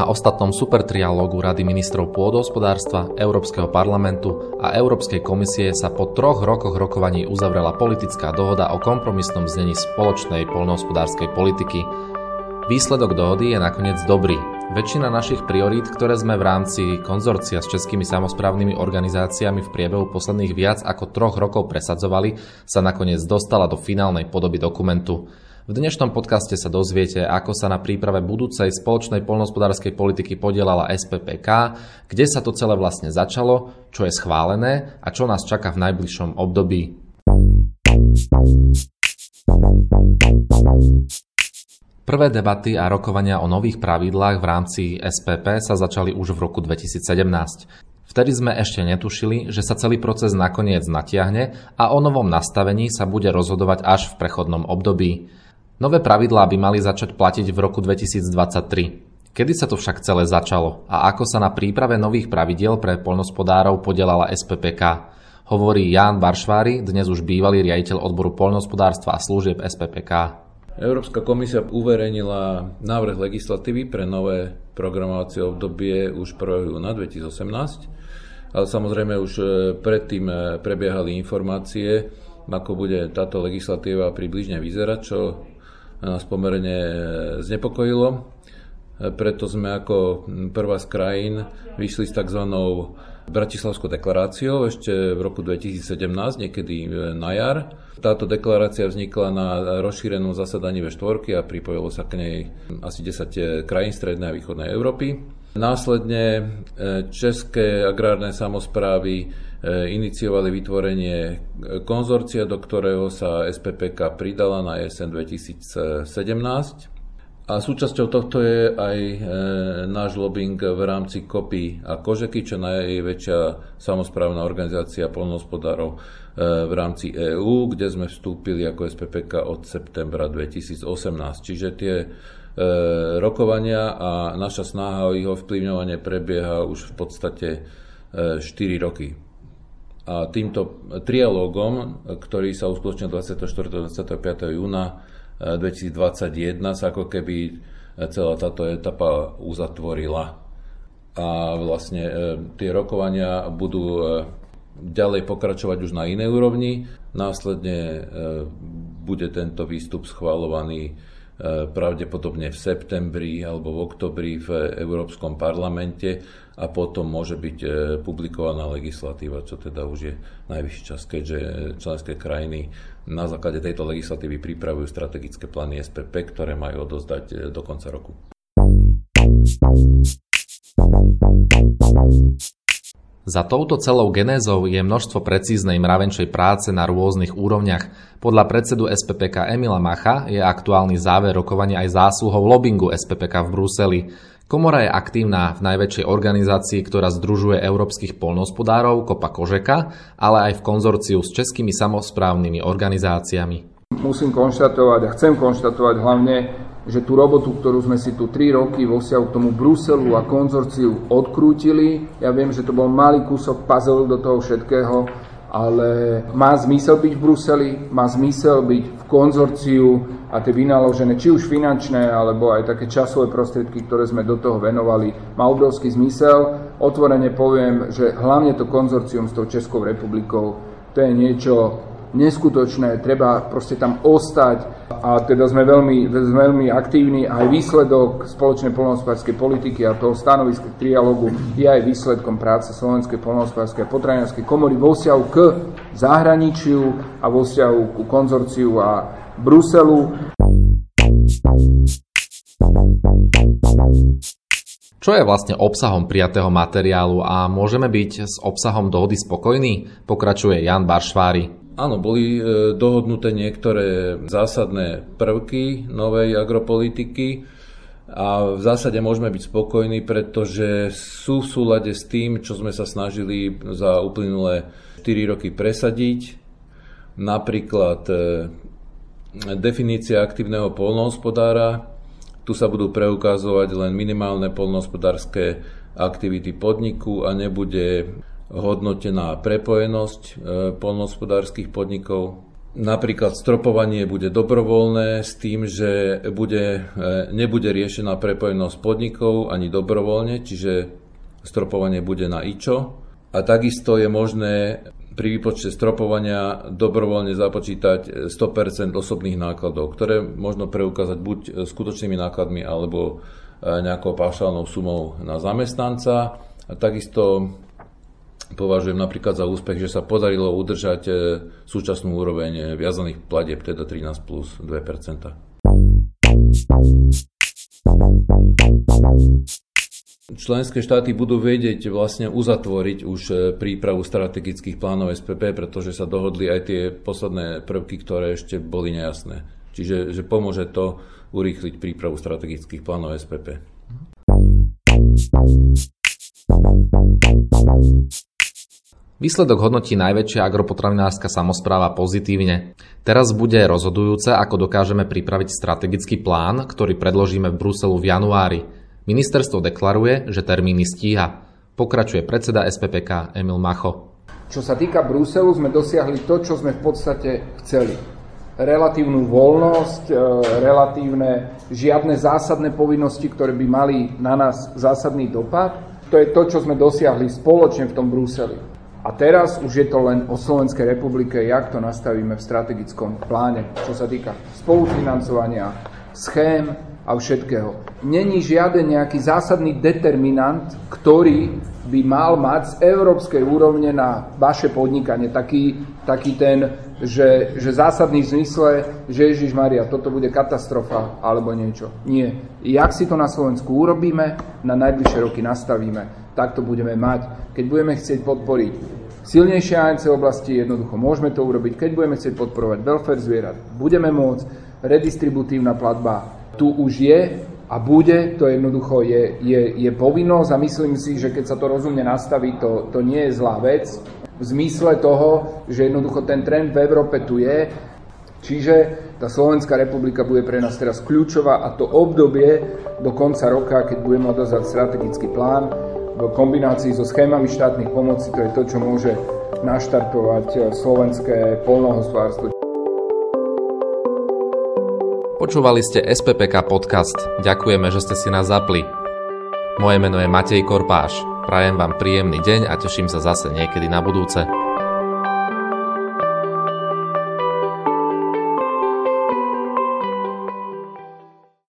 Na ostatnom supertrialógu Rady ministrov pôdohospodárstva, Európskeho parlamentu a Európskej komisie sa po troch rokoch rokovaní uzavrela politická dohoda o kompromisnom znení spoločnej poľnohospodárskej politiky. Výsledok dohody je nakoniec dobrý. Väčšina našich priorít, ktoré sme v rámci konzorcia s českými samozprávnymi organizáciami v priebehu posledných viac ako troch rokov presadzovali, sa nakoniec dostala do finálnej podoby dokumentu. V dnešnom podcaste sa dozviete, ako sa na príprave budúcej spoločnej poľnohospodárskej politiky podielala SPPK, kde sa to celé vlastne začalo, čo je schválené a čo nás čaká v najbližšom období. Prvé debaty a rokovania o nových pravidlách v rámci SPP sa začali už v roku 2017. Vtedy sme ešte netušili, že sa celý proces nakoniec natiahne a o novom nastavení sa bude rozhodovať až v prechodnom období. Nové pravidlá by mali začať platiť v roku 2023. Kedy sa to však celé začalo a ako sa na príprave nových pravidiel pre poľnospodárov podielala SPPK? Hovorí Ján Baršvári, dnes už bývalý riaditeľ odboru poľnohospodárstva a služieb SPPK. Európska komisia uverejnila návrh legislatívy pre nové programovacie obdobie už 1. júna 2018, ale samozrejme už e, predtým e, prebiehali informácie, ako bude táto legislatíva približne vyzerať, čo nás pomerne znepokojilo. Preto sme ako prvá z krajín vyšli s tzv. Bratislavskou deklaráciou ešte v roku 2017, niekedy na jar. Táto deklarácia vznikla na rozšírenom zasadaní ve štvorky a pripojilo sa k nej asi 10 krajín strednej a východnej Európy. Následne e, české agrárne samozprávy e, iniciovali vytvorenie konzorcia, do ktorého sa SPPK pridala na jesen 2017. A súčasťou tohto je aj e, náš lobbying v rámci KOPY a Kožeky, čo najväčšia samozprávna organizácia polnohospodárov v rámci EÚ, kde sme vstúpili ako SPPK od septembra 2018. Čiže tie E, rokovania a naša snaha o ich ovplyvňovanie prebieha už v podstate 4 e, roky. A týmto trialógom, ktorý sa uskutočnil 24. 25. júna 2021, e, sa ako keby celá táto etapa uzatvorila. A vlastne tie rokovania budú ďalej pokračovať už na inej úrovni. Následne bude tento výstup schvalovaný pravdepodobne v septembri alebo v oktobri v Európskom parlamente a potom môže byť e, publikovaná legislatíva, čo teda už je najvyšší čas, keďže členské krajiny na základe tejto legislatívy pripravujú strategické plány SPP, ktoré majú odozdať do konca roku. Za touto celou genézou je množstvo precíznej mravenčej práce na rôznych úrovniach. Podľa predsedu SPPK Emila Macha je aktuálny záver rokovania aj zásluhou lobbingu SPPK v Bruseli. Komora je aktívna v najväčšej organizácii, ktorá združuje európskych polnospodárov Kopa Kožeka, ale aj v konzorciu s českými samozprávnymi organizáciami. Musím konštatovať a chcem konštatovať hlavne, že tú robotu, ktorú sme si tu 3 roky vo vzťahu k tomu Bruselu a konzorciu odkrútili, ja viem, že to bol malý kúsok puzzle do toho všetkého, ale má zmysel byť v Bruseli, má zmysel byť v konzorciu a tie vynaložené, či už finančné, alebo aj také časové prostriedky, ktoré sme do toho venovali, má obrovský zmysel. Otvorene poviem, že hlavne to konzorcium s tou Českou republikou, to je niečo neskutočné, treba proste tam ostať, a teda sme veľmi, veľmi aktívni. Aj výsledok spoločnej polnohospodárskej politiky a toho stanoviska trialógu je aj výsledkom práce Slovenskej polnohospodárskej a potravinárskej komory vo vzťahu k zahraničiu a vo vzťahu ku konzorciu a Bruselu. Čo je vlastne obsahom prijatého materiálu a môžeme byť s obsahom dohody spokojní? Pokračuje Jan Baršvári. Áno, boli e, dohodnuté niektoré zásadné prvky novej agropolitiky a v zásade môžeme byť spokojní, pretože sú v súlade s tým, čo sme sa snažili za uplynulé 4 roky presadiť. Napríklad e, definícia aktívneho polnohospodára, tu sa budú preukazovať len minimálne polnohospodárske aktivity podniku a nebude hodnotená prepojenosť e, polnohospodárskych podnikov. Napríklad stropovanie bude dobrovoľné s tým, že bude, e, nebude riešená prepojenosť podnikov ani dobrovoľne, čiže stropovanie bude na IČO. A takisto je možné pri výpočte stropovania dobrovoľne započítať 100% osobných nákladov, ktoré možno preukázať buď skutočnými nákladmi alebo e, nejakou paušálnou sumou na zamestnanca. A takisto považujem napríklad za úspech, že sa podarilo udržať e, súčasnú úroveň e, viazaných platieb, teda 13 plus 2% Členské štáty budú vedieť vlastne uzatvoriť už e, prípravu strategických plánov SPP, pretože sa dohodli aj tie posledné prvky, ktoré ešte boli nejasné. Čiže že pomôže to urýchliť prípravu strategických plánov SPP. Výsledok hodnotí najväčšia agropotravinárska samozpráva pozitívne. Teraz bude rozhodujúce, ako dokážeme pripraviť strategický plán, ktorý predložíme v Bruselu v januári. Ministerstvo deklaruje, že termíny stíha. Pokračuje predseda SPPK Emil Macho. Čo sa týka Bruselu, sme dosiahli to, čo sme v podstate chceli. Relatívnu voľnosť, e, relatívne žiadne zásadné povinnosti, ktoré by mali na nás zásadný dopad. To je to, čo sme dosiahli spoločne v tom Bruseli. A teraz už je to len o Slovenskej republike, jak to nastavíme v strategickom pláne, čo sa týka spolufinancovania, schém a všetkého. Není žiaden nejaký zásadný determinant, ktorý by mal mať z európskej úrovne na vaše podnikanie. Taký, taký ten, že, že zásadný v zmysle, že Ježiš Maria, toto bude katastrofa alebo niečo. Nie. Jak si to na Slovensku urobíme, na najbližšie roky nastavíme tak to budeme mať. Keď budeme chcieť podporiť silnejšie ANC oblasti, jednoducho môžeme to urobiť. Keď budeme chcieť podporovať welfare zvierat, budeme môcť. Redistributívna platba tu už je a bude, to jednoducho je, je, je povinnosť a myslím si, že keď sa to rozumne nastaví, to, to nie je zlá vec. V zmysle toho, že jednoducho ten trend v Európe tu je, čiže tá Slovenská republika bude pre nás teraz kľúčová a to obdobie do konca roka, keď budeme odozvať strategický plán, v kombinácii so schémami štátnych pomoci, to je to, čo môže naštartovať eh, slovenské polnohospodárstvo. Počúvali ste SPPK podcast. Ďakujeme, že ste si nás zapli. Moje meno je Matej Korpáš. Prajem vám príjemný deň a teším sa zase niekedy na budúce.